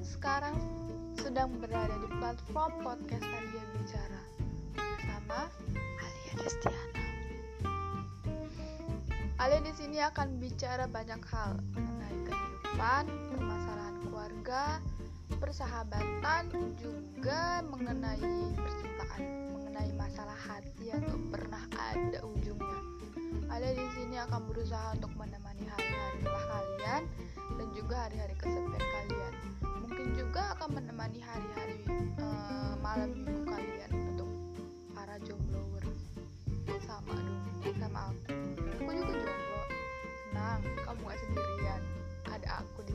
sekarang sedang berada di platform podcast Alia Bicara bersama Alia Destiana. Alia di sini akan bicara banyak hal mengenai kehidupan, permasalahan keluarga, persahabatan, juga mengenai percintaan, mengenai masalah hati yang pernah ada ujungnya. Alia di sini akan berusaha untuk menemani menemani hari-hari uh, malam minggu kalian untuk para jomblower sama dong sama aku. Aku juga jomblo. Senang, kamu gak sendirian. Ada aku di.